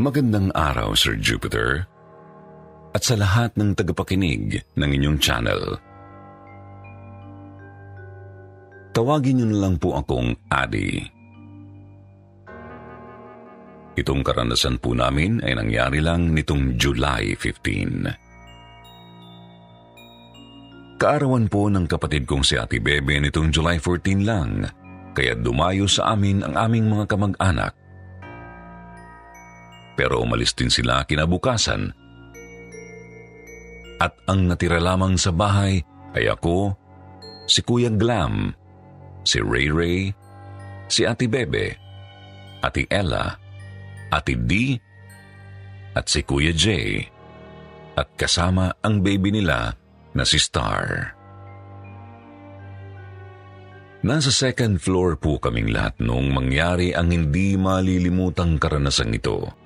Magandang araw, Sir Jupiter, at sa lahat ng tagapakinig ng inyong channel. Tawagin niyo na lang po akong Adi. Itong karanasan po namin ay nangyari lang nitong July 15. Kaarawan po ng kapatid kong si Ate Bebe nitong July 14 lang, kaya dumayo sa amin ang aming mga kamag-anak pero umalis din sila kinabukasan. At ang natira lamang sa bahay ay ako, si Kuya Glam, si Ray Ray, si Ate Bebe, Ate Ella, Ate D, at si Kuya Jay, at kasama ang baby nila na si Star. Nasa second floor po kaming lahat nung mangyari ang hindi malilimutang karanasang ito.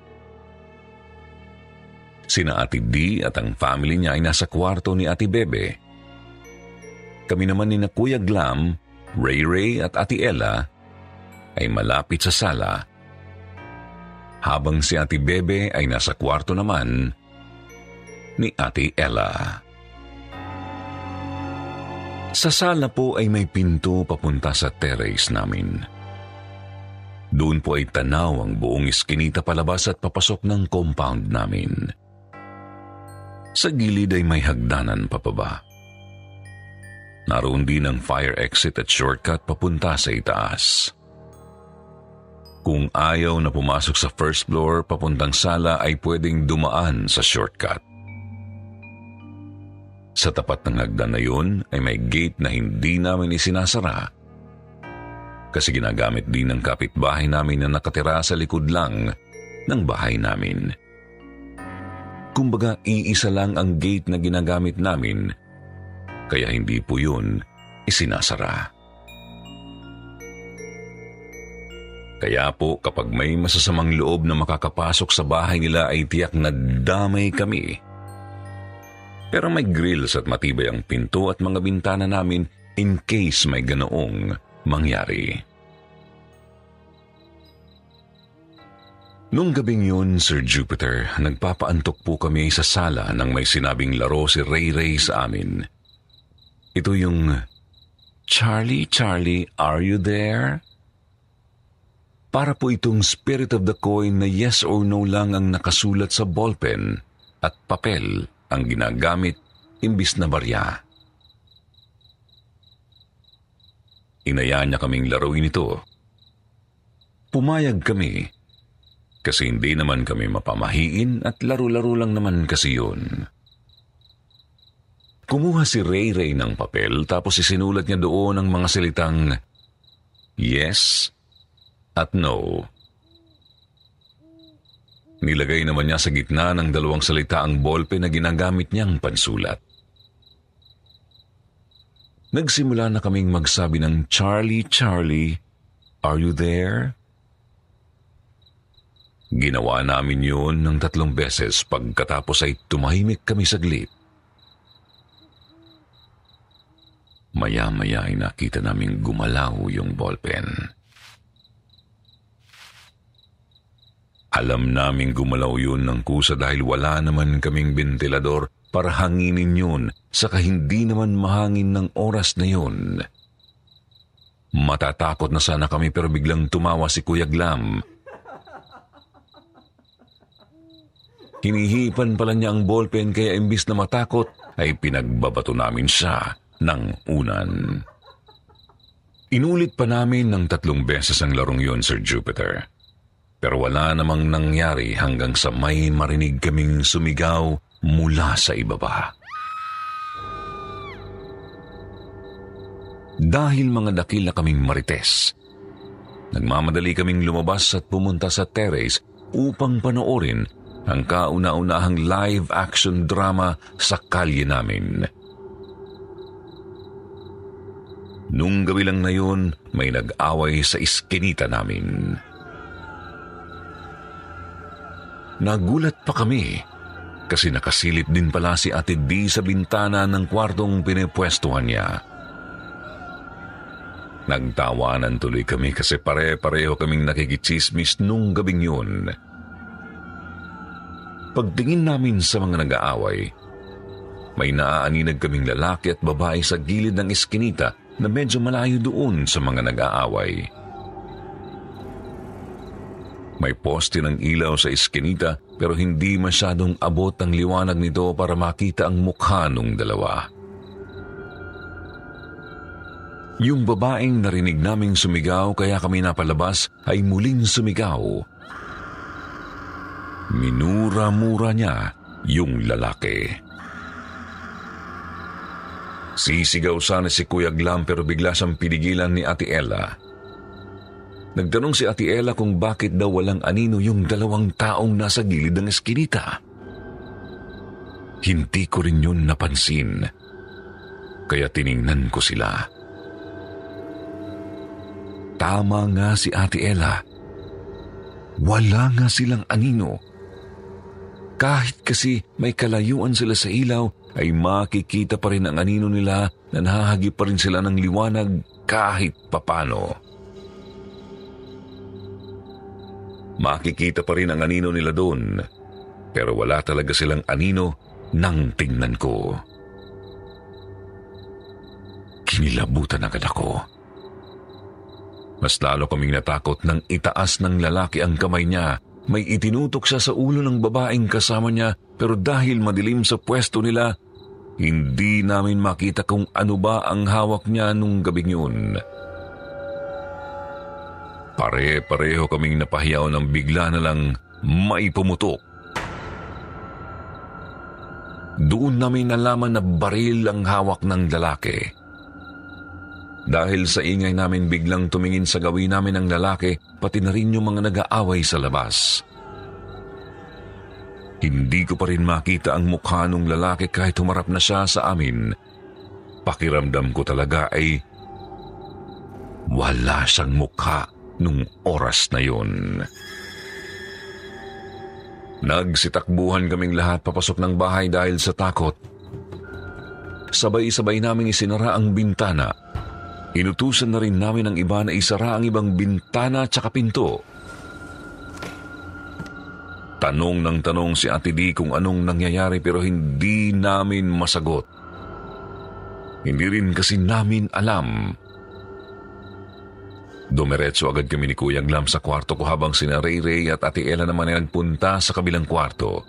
Sina Ate D at ang family niya ay nasa kwarto ni Ate Bebe. Kami naman ni na Kuya Glam, Ray Ray at Ate Ella ay malapit sa sala. Habang si Ate Bebe ay nasa kwarto naman ni Ate Ella. Sa sala po ay may pinto papunta sa terrace namin. Doon po ay tanaw ang buong iskinita palabas at papasok ng compound namin. Sa gilid ay may hagdanan papaba. Naroon din ang fire exit at shortcut papunta sa itaas. Kung ayaw na pumasok sa first floor papuntang sala ay pwedeng dumaan sa shortcut. Sa tapat ng hagdan na yun ay may gate na hindi namin isinasara kasi ginagamit din ng kapitbahay namin na nakatira sa likod lang ng bahay namin. Kumbaga, iisa lang ang gate na ginagamit namin, kaya hindi po yun isinasara. Kaya po kapag may masasamang loob na makakapasok sa bahay nila ay tiyak na damay kami. Pero may grills at matibay ang pinto at mga bintana namin in case may ganoong mangyari. Nung gabing yun, Sir Jupiter, nagpapaantok po kami sa sala nang may sinabing laro si Ray Ray sa amin. Ito yung, Charlie, Charlie, are you there? Para po itong spirit of the coin na yes or no lang ang nakasulat sa ballpen at papel ang ginagamit imbis na barya. Inaya niya kaming laruin ito. Pumayag kami kasi hindi naman kami mapamahiin at laro-laro lang naman kasi yun. Kumuha si Ray Ray ng papel tapos isinulat niya doon ang mga salitang yes at no. Nilagay naman niya sa gitna ng dalawang salita ang ballpen na ginagamit niyang pansulat. Nagsimula na kaming magsabi ng Charlie, Charlie, are you there? Ginawa namin yun ng tatlong beses pagkatapos ay tumahimik kami saglit. Maya-maya ay nakita naming gumalaw yung ballpen. Alam naming gumalaw yun ng kusa dahil wala naman kaming ventilador para hanginin yun saka hindi naman mahangin ng oras na yun. Matatakot na sana kami pero biglang tumawa si Kuya Glam Hinihipan pala niya ang ballpen kaya imbis na matakot ay pinagbabato namin siya ng unan. Inulit pa namin ng tatlong beses ang larong yun, Sir Jupiter. Pero wala namang nangyari hanggang sa may marinig kaming sumigaw mula sa ibaba. Dahil mga dakil na kaming marites, nagmamadali kaming lumabas at pumunta sa terrace upang panoorin ang kauna-unahang live-action drama sa kalye namin. Nung gabi lang na yun, may nag-away sa iskinita namin. Nagulat pa kami kasi nakasilip din pala si Ate D sa bintana ng kwartong pinipwestuhan niya. Nagtawanan tuloy kami kasi pare-pareho kaming nakikichismis nung gabing yun. Pagtingin namin sa mga nag-aaway, may naaaninag kaming lalaki at babae sa gilid ng eskinita na medyo malayo doon sa mga nag-aaway. May poste ng ilaw sa eskinita pero hindi masyadong abot ang liwanag nito para makita ang mukha ng dalawa. Yung babaeng narinig naming sumigaw kaya kami napalabas ay muling sumigaw. Minura-mura niya yung lalaki. Sisigaw sana si Kuya Glam pero bigla siyang pinigilan ni Ate Ella. Nagtanong si Ate Ella kung bakit daw walang anino yung dalawang taong nasa gilid ng eskinita. Hindi ko rin yun napansin. Kaya tiningnan ko sila. Tama nga si Ate Ella. Wala nga silang anino. Kahit kasi may kalayuan sila sa ilaw, ay makikita pa rin ang anino nila na nahahagip pa rin sila ng liwanag kahit papano. Makikita pa rin ang anino nila doon, pero wala talaga silang anino nang tingnan ko. Kinilabutan agad ako. Mas lalo kaming natakot nang itaas ng lalaki ang kamay niya. May itinutok siya sa ulo ng babaeng kasama niya pero dahil madilim sa pwesto nila, hindi namin makita kung ano ba ang hawak niya nung gabing yun. Pare-pareho kaming napahiyaw ng bigla na lang may pumutok. Doon namin nalaman na baril ang hawak ng lalaki. Dahil sa ingay namin biglang tumingin sa gawin namin ng lalaki, pati na rin yung mga nag-aaway sa labas. Hindi ko pa rin makita ang mukha ng lalaki kahit humarap na siya sa amin. Pakiramdam ko talaga ay wala siyang mukha nung oras na yun. Nagsitakbuhan kaming lahat papasok ng bahay dahil sa takot. Sabay-sabay namin isinara ang bintana Inutusan na rin namin ang iba na isara ang ibang bintana at pinto. Tanong ng tanong si Ate Di kung anong nangyayari pero hindi namin masagot. Hindi rin kasi namin alam. Dumiretso agad kami ni Kuya Glam sa kwarto ko habang sina Ray Ray at Ate Ella naman ay nagpunta sa kabilang kwarto.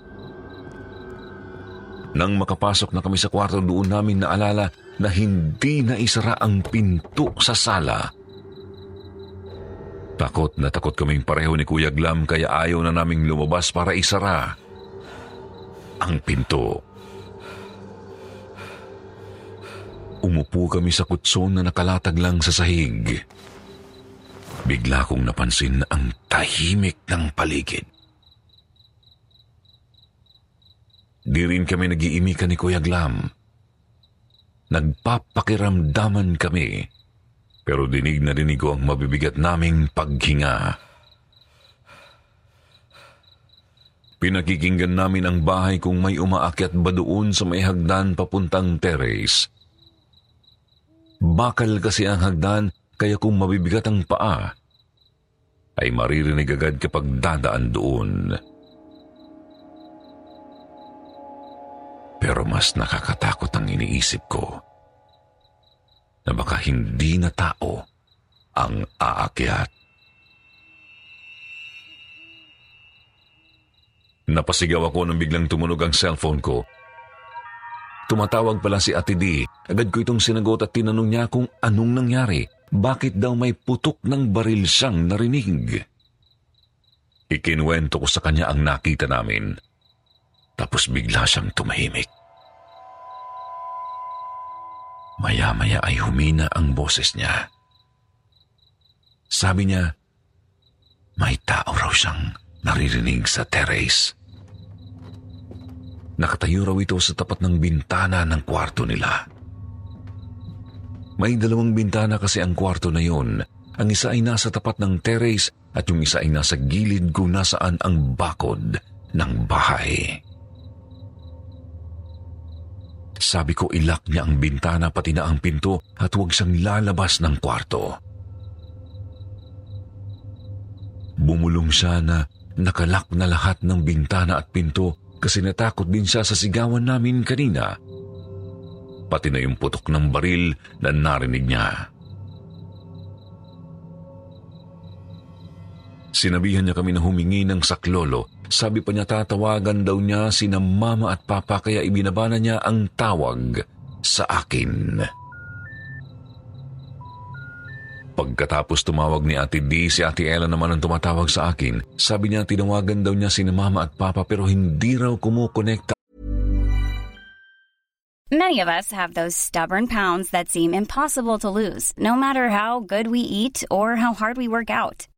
Nang makapasok na kami sa kwarto, doon namin naalala na hindi na isara ang pinto sa sala. Takot na takot kaming pareho ni Kuya Glam kaya ayaw na naming lumabas para isara ang pinto. Umupo kami sa kutson na nakalatag lang sa sahig. Bigla kong napansin na ang tahimik ng paligid. Di rin kami nag-iimikan ni Kuya Glam. Nagpapakiramdaman kami, pero dinig na dinig ko ang mabibigat naming paghinga. Pinakikinggan namin ang bahay kung may umaakyat ba doon sa may hagdan papuntang terrace. Bakal kasi ang hagdan kaya kung mabibigat ang paa, ay maririnig agad kapag dadaan doon. Pero mas nakakatakot ang iniisip ko na baka hindi na tao ang aakyat. Napasigaw ako nang biglang tumunog ang cellphone ko. Tumatawag pala si Ate D. Agad ko itong sinagot at tinanong niya kung anong nangyari. bakit daw may putok ng baril siyang narinig. Ikinuwento ko sa kanya ang nakita namin. Tapos bigla siyang tumahimik. Maya-maya ay humina ang boses niya. Sabi niya, may tao raw siyang naririnig sa terrace. Nakatayo raw ito sa tapat ng bintana ng kwarto nila. May dalawang bintana kasi ang kwarto na yon. Ang isa ay nasa tapat ng terrace at yung isa ay nasa gilid kung nasaan ang bakod ng bahay. Sabi ko ilak niya ang bintana pati na ang pinto at huwag siyang lalabas ng kwarto. Bumulong siya na nakalak na lahat ng bintana at pinto kasi natakot din siya sa sigawan namin kanina. Pati na yung putok ng baril na narinig niya. Sinabihan niya kami na humingi ng saklolo. Sabi pa niya tatawagan daw niya sina mama at papa kaya ibinabana niya ang tawag sa akin. Pagkatapos tumawag ni Ate D, si Ate Ella naman ang tumatawag sa akin. Sabi niya tinawagan daw niya sina mama at papa pero hindi raw kumukonekta Many of us have those stubborn pounds that seem impossible to lose, no matter how good we eat or how hard we work out.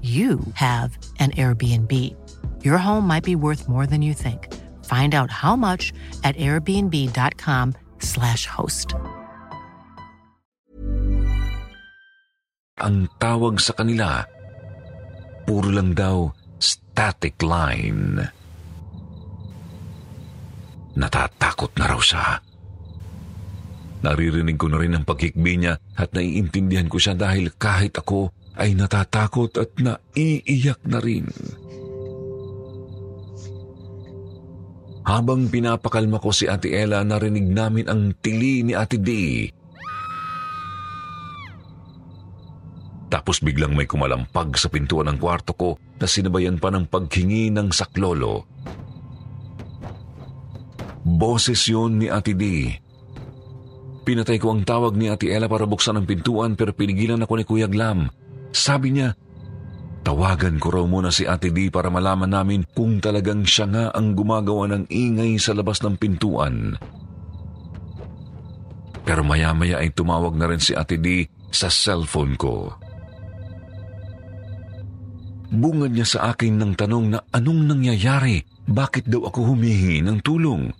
you have an Airbnb. Your home might be worth more than you think. Find out how much at airbnb.com/slash host. ang tawag sa kanila. Puro lang daw static line. Natatakot na raw siya. Naririnig ko na rin ang pagkikbi niya at naiintindihan ko siya dahil kahit ako ay natatakot at naiiyak na rin. Habang pinapakalma ko si Ate Ella, narinig namin ang tili ni Ate D. Tapos biglang may kumalampag sa pintuan ng kwarto ko na sinabayan pa ng paghingi ng saklolo. Boses yun ni Ate D. Pinatay ko ang tawag ni Ate Ella para buksan ang pintuan pero pinigilan ako ni Kuya Glam. Sabi niya, tawagan ko raw muna si Ate D para malaman namin kung talagang siya nga ang gumagawa ng ingay sa labas ng pintuan. Pero maya-maya ay tumawag na rin si Ate D sa cellphone ko. Bungad niya sa akin ng tanong na anong nangyayari, bakit daw ako humihingi ng tulong.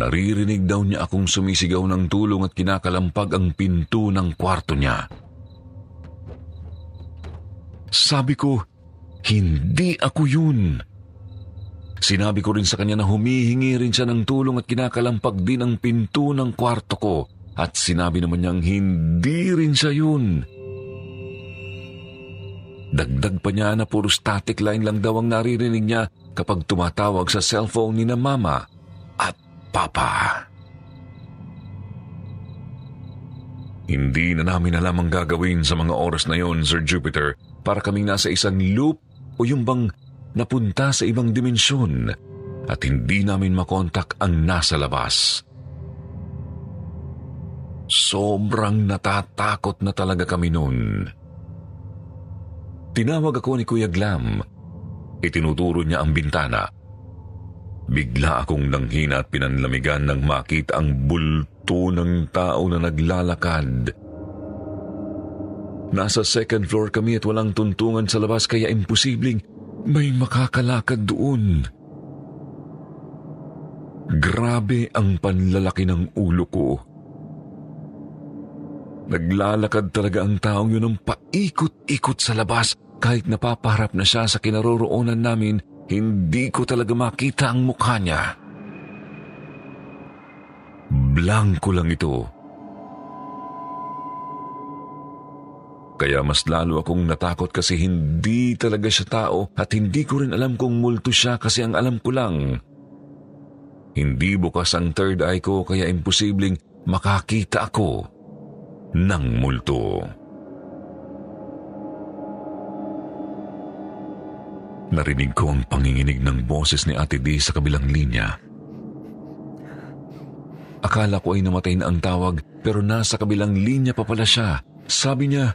Naririnig daw niya akong sumisigaw ng tulong at kinakalampag ang pinto ng kwarto niya. Sabi ko, hindi ako yun. Sinabi ko rin sa kanya na humihingi rin siya ng tulong at kinakalampag din ang pinto ng kwarto ko at sinabi naman niyang hindi rin siya yun. Dagdag pa niya na puro static line lang daw ang naririnig niya kapag tumatawag sa cellphone ni na mama at papa. Hindi na namin alam ang gagawin sa mga oras na yon, Sir Jupiter, para kaming nasa isang loop o yung bang napunta sa ibang dimensyon at hindi namin makontak ang nasa labas. Sobrang natatakot na talaga kami noon. Tinawag ako ni Kuya Glam. Itinuturo niya ang bintana. Bigla akong nanghina at pinanlamigan nang makita ang bulto ng tao na naglalakad. Nasa second floor kami at walang tuntungan sa labas kaya imposibleng May makakalakad doon. Grabe ang panlalaki ng ulo ko. Naglalakad talaga ang taong yun ng paikot-ikot sa labas. Kahit napapaharap na siya sa kinaroroonan namin, hindi ko talaga makita ang mukha niya. Blanko lang ito. Kaya mas lalo akong natakot kasi hindi talaga siya tao at hindi ko rin alam kung multo siya kasi ang alam ko lang. Hindi bukas ang third eye ko kaya imposibleng makakita ako ng multo. Narinig ko ang panginginig ng boses ni Ate D sa kabilang linya. Akala ko ay namatay na ang tawag pero nasa kabilang linya pa pala siya. Sabi niya,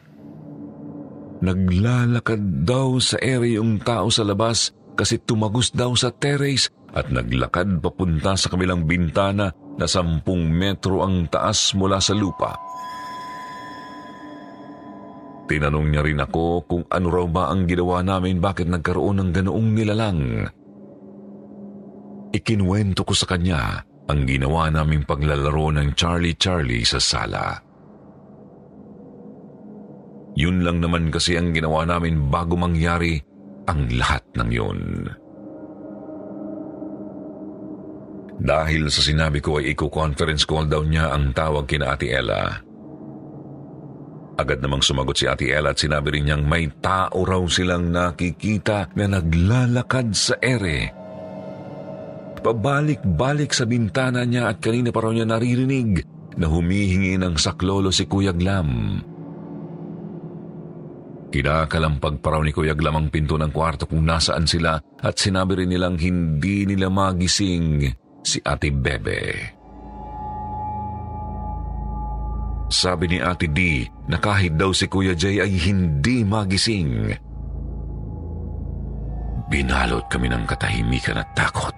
Naglalakad daw sa ere yung tao sa labas kasi tumagos daw sa terrace at naglakad papunta sa kabilang bintana na sampung metro ang taas mula sa lupa. Tinanong niya rin ako kung ano raw ba ang ginawa namin bakit nagkaroon ng ganoong nilalang. Ikinwento ko sa kanya ang ginawa naming paglalaro ng Charlie Charlie sa sala. Yun lang naman kasi ang ginawa namin bago mangyari ang lahat ng yun. Dahil sa sinabi ko ay i-conference call daw niya ang tawag kina Ate Ella. Agad namang sumagot si Ate Ella at sinabi rin niyang may tao raw silang nakikita na naglalakad sa ere. Pabalik-balik sa bintana niya at kanina pa raw niya naririnig na humihingi ng saklolo si Kuya Glam. Kinakalampag pa raw ni Kuya Glam ang pinto ng kwarto kung nasaan sila at sinabi rin nilang hindi nila magising si Ate Bebe. Sabi ni Ate D na kahit daw si Kuya Jay ay hindi magising. Binalot kami ng katahimikan at takot.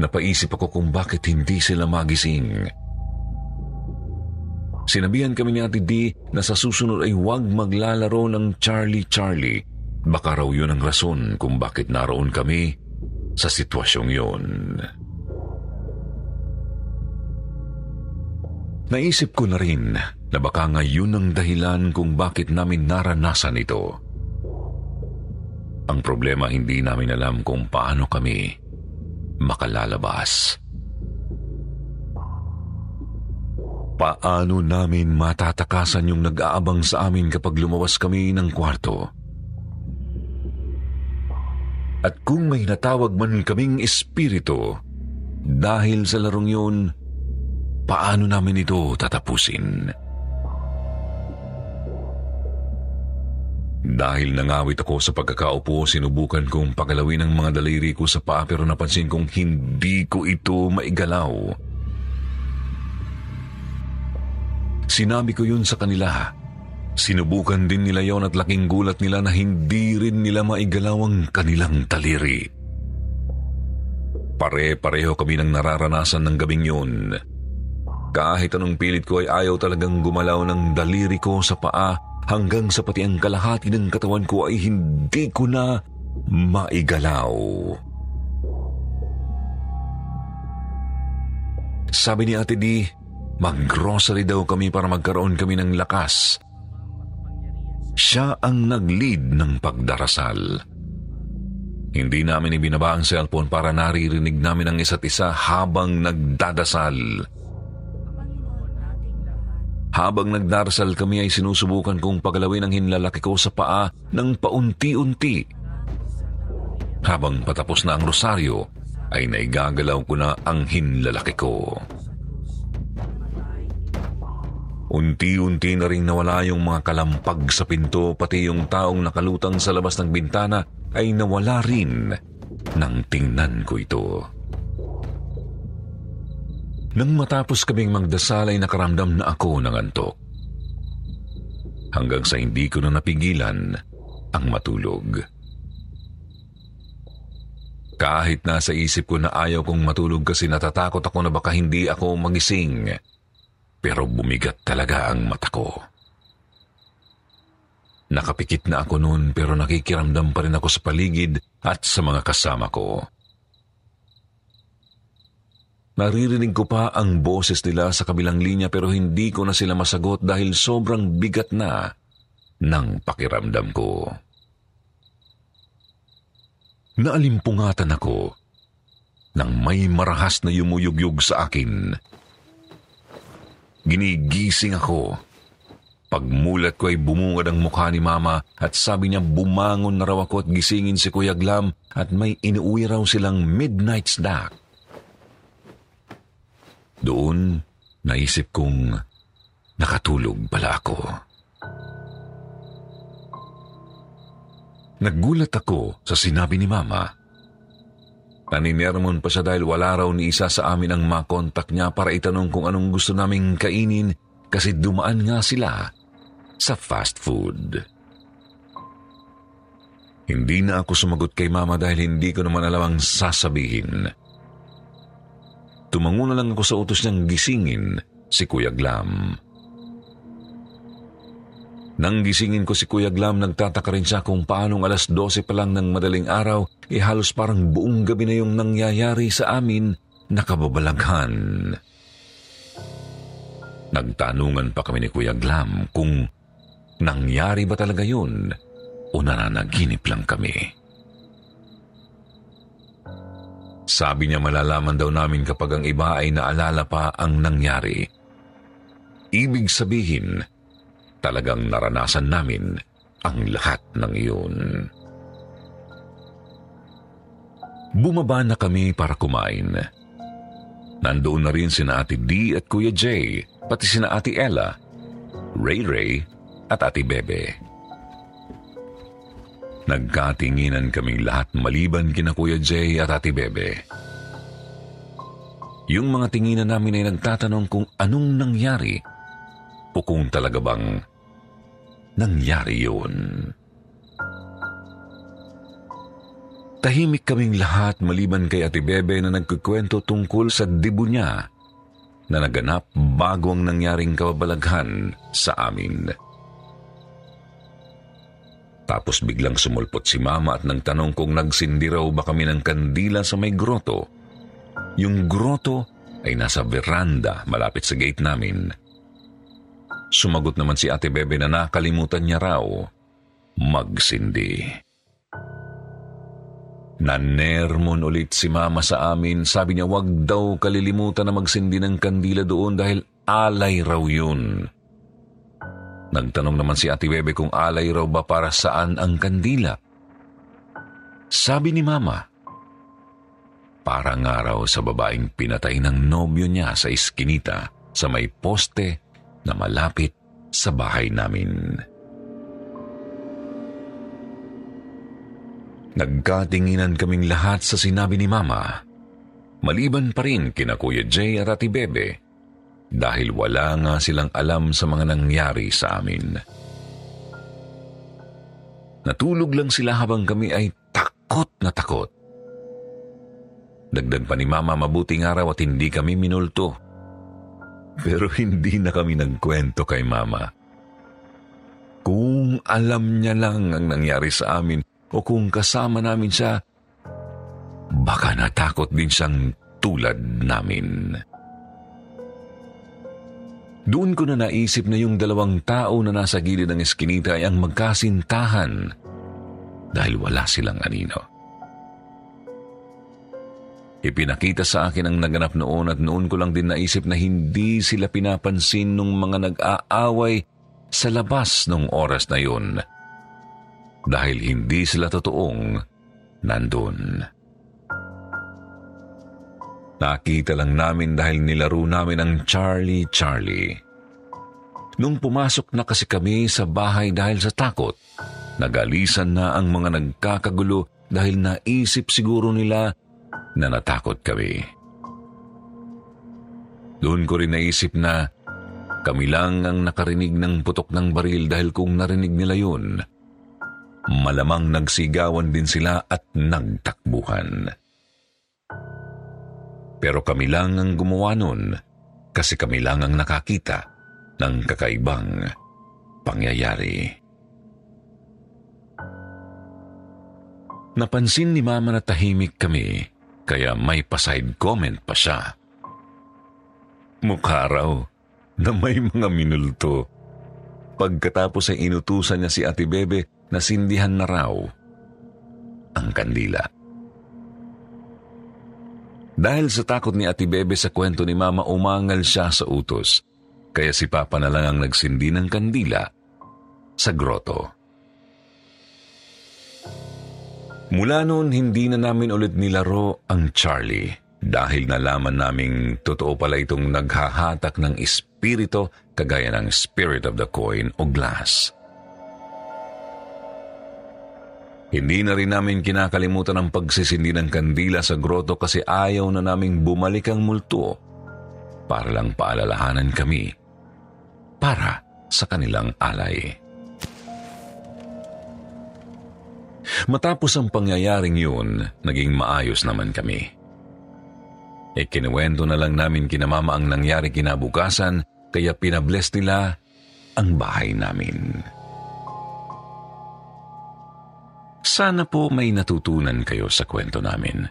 Napaisip ako kung bakit hindi sila magising. Sinabihan kami ni Ate D na sa susunod ay huwag maglalaro ng Charlie Charlie. Baka raw yun ang rason kung bakit naroon kami sa sitwasyong yun. Naisip ko na rin na baka nga yun ang dahilan kung bakit namin naranasan ito. Ang problema hindi namin alam kung paano kami makalalabas. Paano namin matatakasan yung nag-aabang sa amin kapag lumawas kami ng kwarto? At kung may natawag man kaming espiritu, dahil sa larong yun, paano namin ito tatapusin? Dahil nangawit ako sa pagkakaupo, sinubukan kong pagalawin ang mga daliri ko sa paa pero napansin kong hindi ko ito maigalaw. Sinabi ko yun sa kanila. Sinubukan din nila yon at laking gulat nila na hindi rin nila maigalaw ang kanilang taliri. Pare-pareho kami nang nararanasan ng gabing yun. Kahit anong pilit ko ay ayaw talagang gumalaw ng daliri ko sa paa hanggang sa pati ang kalahati ng katawan ko ay hindi ko na maigalaw. Sabi ni Ate Di, Mag-grocery daw kami para magkaroon kami ng lakas. Siya ang nag-lead ng pagdarasal. Hindi namin ibinaba ang cellphone para naririnig namin ang isa't isa habang nagdadasal. Habang nagdarasal kami ay sinusubukan kong pagalawin ang hinlalaki ko sa paa ng paunti-unti. Habang patapos na ang rosaryo, ay naigagalaw ko na ang hinlalaki ko. Unti-unti na rin nawala yung mga kalampag sa pinto pati yung taong nakalutang sa labas ng bintana ay nawala rin nang tingnan ko ito. Nang matapos kaming magdasal ay nakaramdam na ako ng antok. Hanggang sa hindi ko na napigilan ang matulog. Kahit nasa isip ko na ayaw kong matulog kasi natatakot ako na baka hindi ako magising pero bumigat talaga ang mata ko. Nakapikit na ako noon pero nakikiramdam pa rin ako sa paligid at sa mga kasama ko. Naririnig ko pa ang boses nila sa kabilang linya pero hindi ko na sila masagot dahil sobrang bigat na ng pakiramdam ko. Naalimpungatan ako nang may marahas na yumuyugyug sa akin. Ginigising ako Pagmulat ko ay bumungad ang mukha ni Mama at sabi niya bumangon na raw ako at gisingin si Kuya Glam at may inuwi raw silang midnight snack. Doon, naisip kong nakatulog pala ako. Naggulat ako sa sinabi ni Mama. Naninermon pa siya dahil wala raw ni isa sa amin ang makontak niya para itanong kung anong gusto naming kainin kasi dumaan nga sila sa fast food. Hindi na ako sumagot kay mama dahil hindi ko naman alam ang sasabihin. Tumango lang ako sa utos niyang gisingin si Kuya Glam. Nang gisingin ko si Kuya Glam, nagtataka rin siya kung paanong alas 12 pa lang ng madaling araw, eh halos parang buong gabi na yung nangyayari sa amin na kababalaghan. Nagtanungan pa kami ni Kuya Glam kung Nangyari ba talaga yun o nananaginip lang kami? Sabi niya malalaman daw namin kapag ang iba ay naalala pa ang nangyari. Ibig sabihin, talagang naranasan namin ang lahat ng iyon. Bumaba na kami para kumain. Nandoon na rin sina Ate D at Kuya Jay, pati sina Ate Ella, Ray Ray at Ate Bebe. Nagkatinginan kaming lahat maliban kina Kuya Jay at Ate Bebe. Yung mga tinginan namin ay nagtatanong kung anong nangyari o kung talaga bang nangyari yun. Tahimik kaming lahat maliban kay Ate Bebe na nagkukwento tungkol sa dibo niya na naganap bago ang nangyaring kababalaghan sa amin. Tapos biglang sumulpot si mama at nang tanong kung nagsindi raw ba kami ng kandila sa may groto. Yung groto ay nasa veranda malapit sa gate namin. Sumagot naman si ate Bebe na nakalimutan niya raw magsindi. Nanermon ulit si mama sa amin. Sabi niya wag daw kalilimutan na magsindi ng kandila doon dahil alay raw yun. Nagtanong naman si Ate Bebe kung alay raw ba para saan ang kandila. Sabi ni Mama, para nga raw sa babaeng pinatay ng nobyo niya sa iskinita sa may poste na malapit sa bahay namin. Nagkatinginan kaming lahat sa sinabi ni Mama. Maliban pa rin kina Kuya Jay at Ate Bebe dahil wala nga silang alam sa mga nangyari sa amin. Natulog lang sila habang kami ay takot na takot. Dagdag pa ni Mama mabuting araw at hindi kami minulto. Pero hindi na kami nagkwento kay Mama. Kung alam niya lang ang nangyari sa amin o kung kasama namin siya, baka natakot din siyang tulad namin. Doon ko na naisip na yung dalawang tao na nasa gilid ng eskinita ay ang magkasintahan dahil wala silang anino. Ipinakita sa akin ang naganap noon at noon ko lang din naisip na hindi sila pinapansin nung mga nag-aaway sa labas nung oras na yun dahil hindi sila totoong nandun. Nakita lang namin dahil nilaro namin ang Charlie Charlie. Nung pumasok na kasi kami sa bahay dahil sa takot, nagalisan na ang mga nagkakagulo dahil naisip siguro nila na natakot kami. Doon ko rin naisip na kami lang ang nakarinig ng putok ng baril dahil kung narinig nila yun, malamang nagsigawan din sila at nagtakbuhan. Pero kami lang ang gumawa nun kasi kami lang ang nakakita ng kakaibang pangyayari. Napansin ni Mama na tahimik kami kaya may paside comment pa siya. Mukha raw na may mga minulto. Pagkatapos ay inutusan niya si Ate Bebe na sindihan na raw ang kandila. Dahil sa takot ni Ate Bebe sa kwento ni Mama, umangal siya sa utos. Kaya si Papa na lang ang nagsindi ng kandila sa groto. Mula noon, hindi na namin ulit nilaro ang Charlie dahil nalaman naming totoo pala itong naghahatak ng espirito kagaya ng spirit of the coin o glass. Hindi na rin namin kinakalimutan ang pagsisindi ng kandila sa groto kasi ayaw na naming bumalik ang multo para lang paalalahanan kami para sa kanilang alay. Matapos ang pangyayaring yun, naging maayos naman kami. E kinuwento na lang namin kinamama ang nangyari kinabukasan kaya pinabless nila ang bahay namin. Sana po may natutunan kayo sa kwento namin.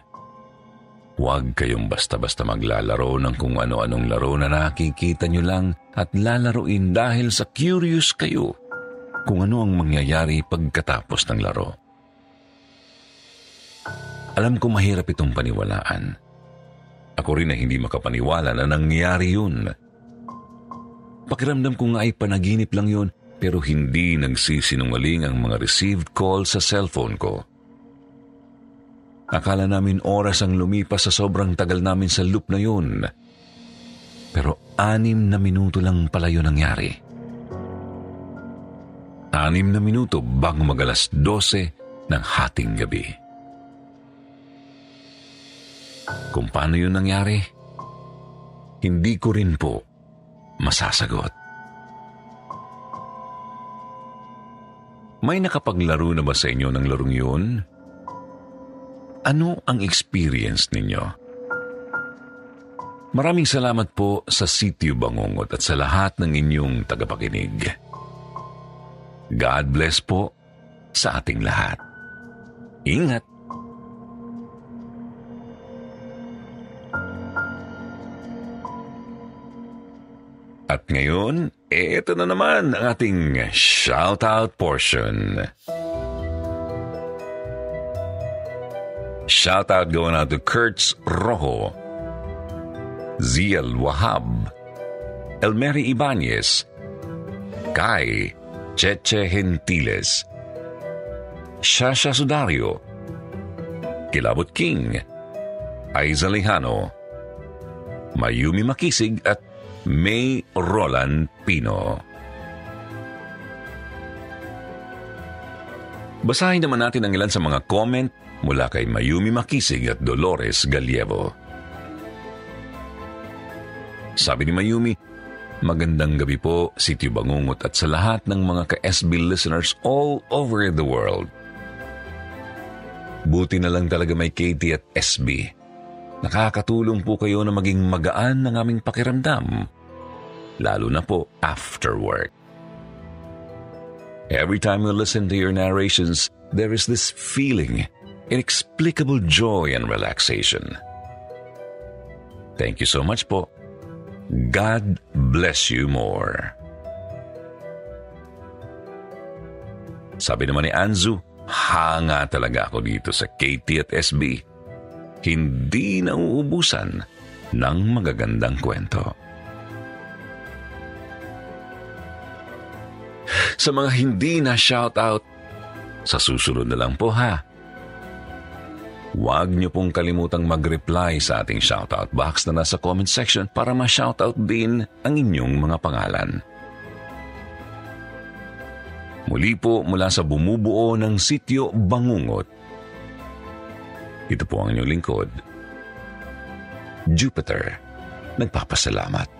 Huwag kayong basta-basta maglalaro ng kung ano-anong laro na nakikita nyo lang at lalaroin dahil sa curious kayo kung ano ang mangyayari pagkatapos ng laro. Alam ko mahirap itong paniwalaan. Ako rin na hindi makapaniwala na nangyari yun. Pakiramdam ko nga ay panaginip lang yun pero hindi nagsisinungaling ang mga received call sa cellphone ko. Akala namin oras ang lumipas sa sobrang tagal namin sa loop na yun. Pero anim na minuto lang pala yun nangyari. Anim na minuto bago magalas 12 ng hating gabi. Kung paano yun nangyari, hindi ko rin po masasagot. May nakapaglaro na ba sa inyo ng larong yun? Ano ang experience ninyo? Maraming salamat po sa Sitio Bangungot at sa lahat ng inyong tagapakinig. God bless po sa ating lahat. Ingat! At ngayon, ito na naman ang ating shoutout portion. Shoutout going out to Kurtz Rojo, Ziel Wahab, Elmeri Ibanez, Kai Cheche Gentiles, Shasha Sudario, Kilabot King, Aiza Lejano, Mayumi Makisig at May Roland Pino. Basahin naman natin ang ilan sa mga comment mula kay Mayumi Makisig at Dolores Galievo. Sabi ni Mayumi, Magandang gabi po, Sityo Bangungot at sa lahat ng mga ka-SB listeners all over the world. Buti na lang talaga may Katie at SB. Nakakatulong po kayo na maging magaan ng aming pakiramdam, lalo na po after work. Every time we listen to your narrations, there is this feeling, inexplicable joy and relaxation. Thank you so much po. God bless you more. Sabi naman ni Anzu, hanga talaga ako dito sa KT at SB hindi nauubusan ng magagandang kwento. Sa mga hindi na shoutout, sa susunod na lang po ha. Huwag niyo pong kalimutang mag-reply sa ating shoutout box na nasa comment section para ma-shoutout din ang inyong mga pangalan. Muli po mula sa bumubuo ng sityo Bangungot, ito po ang inyong lingkod. Jupiter, nagpapasalamat.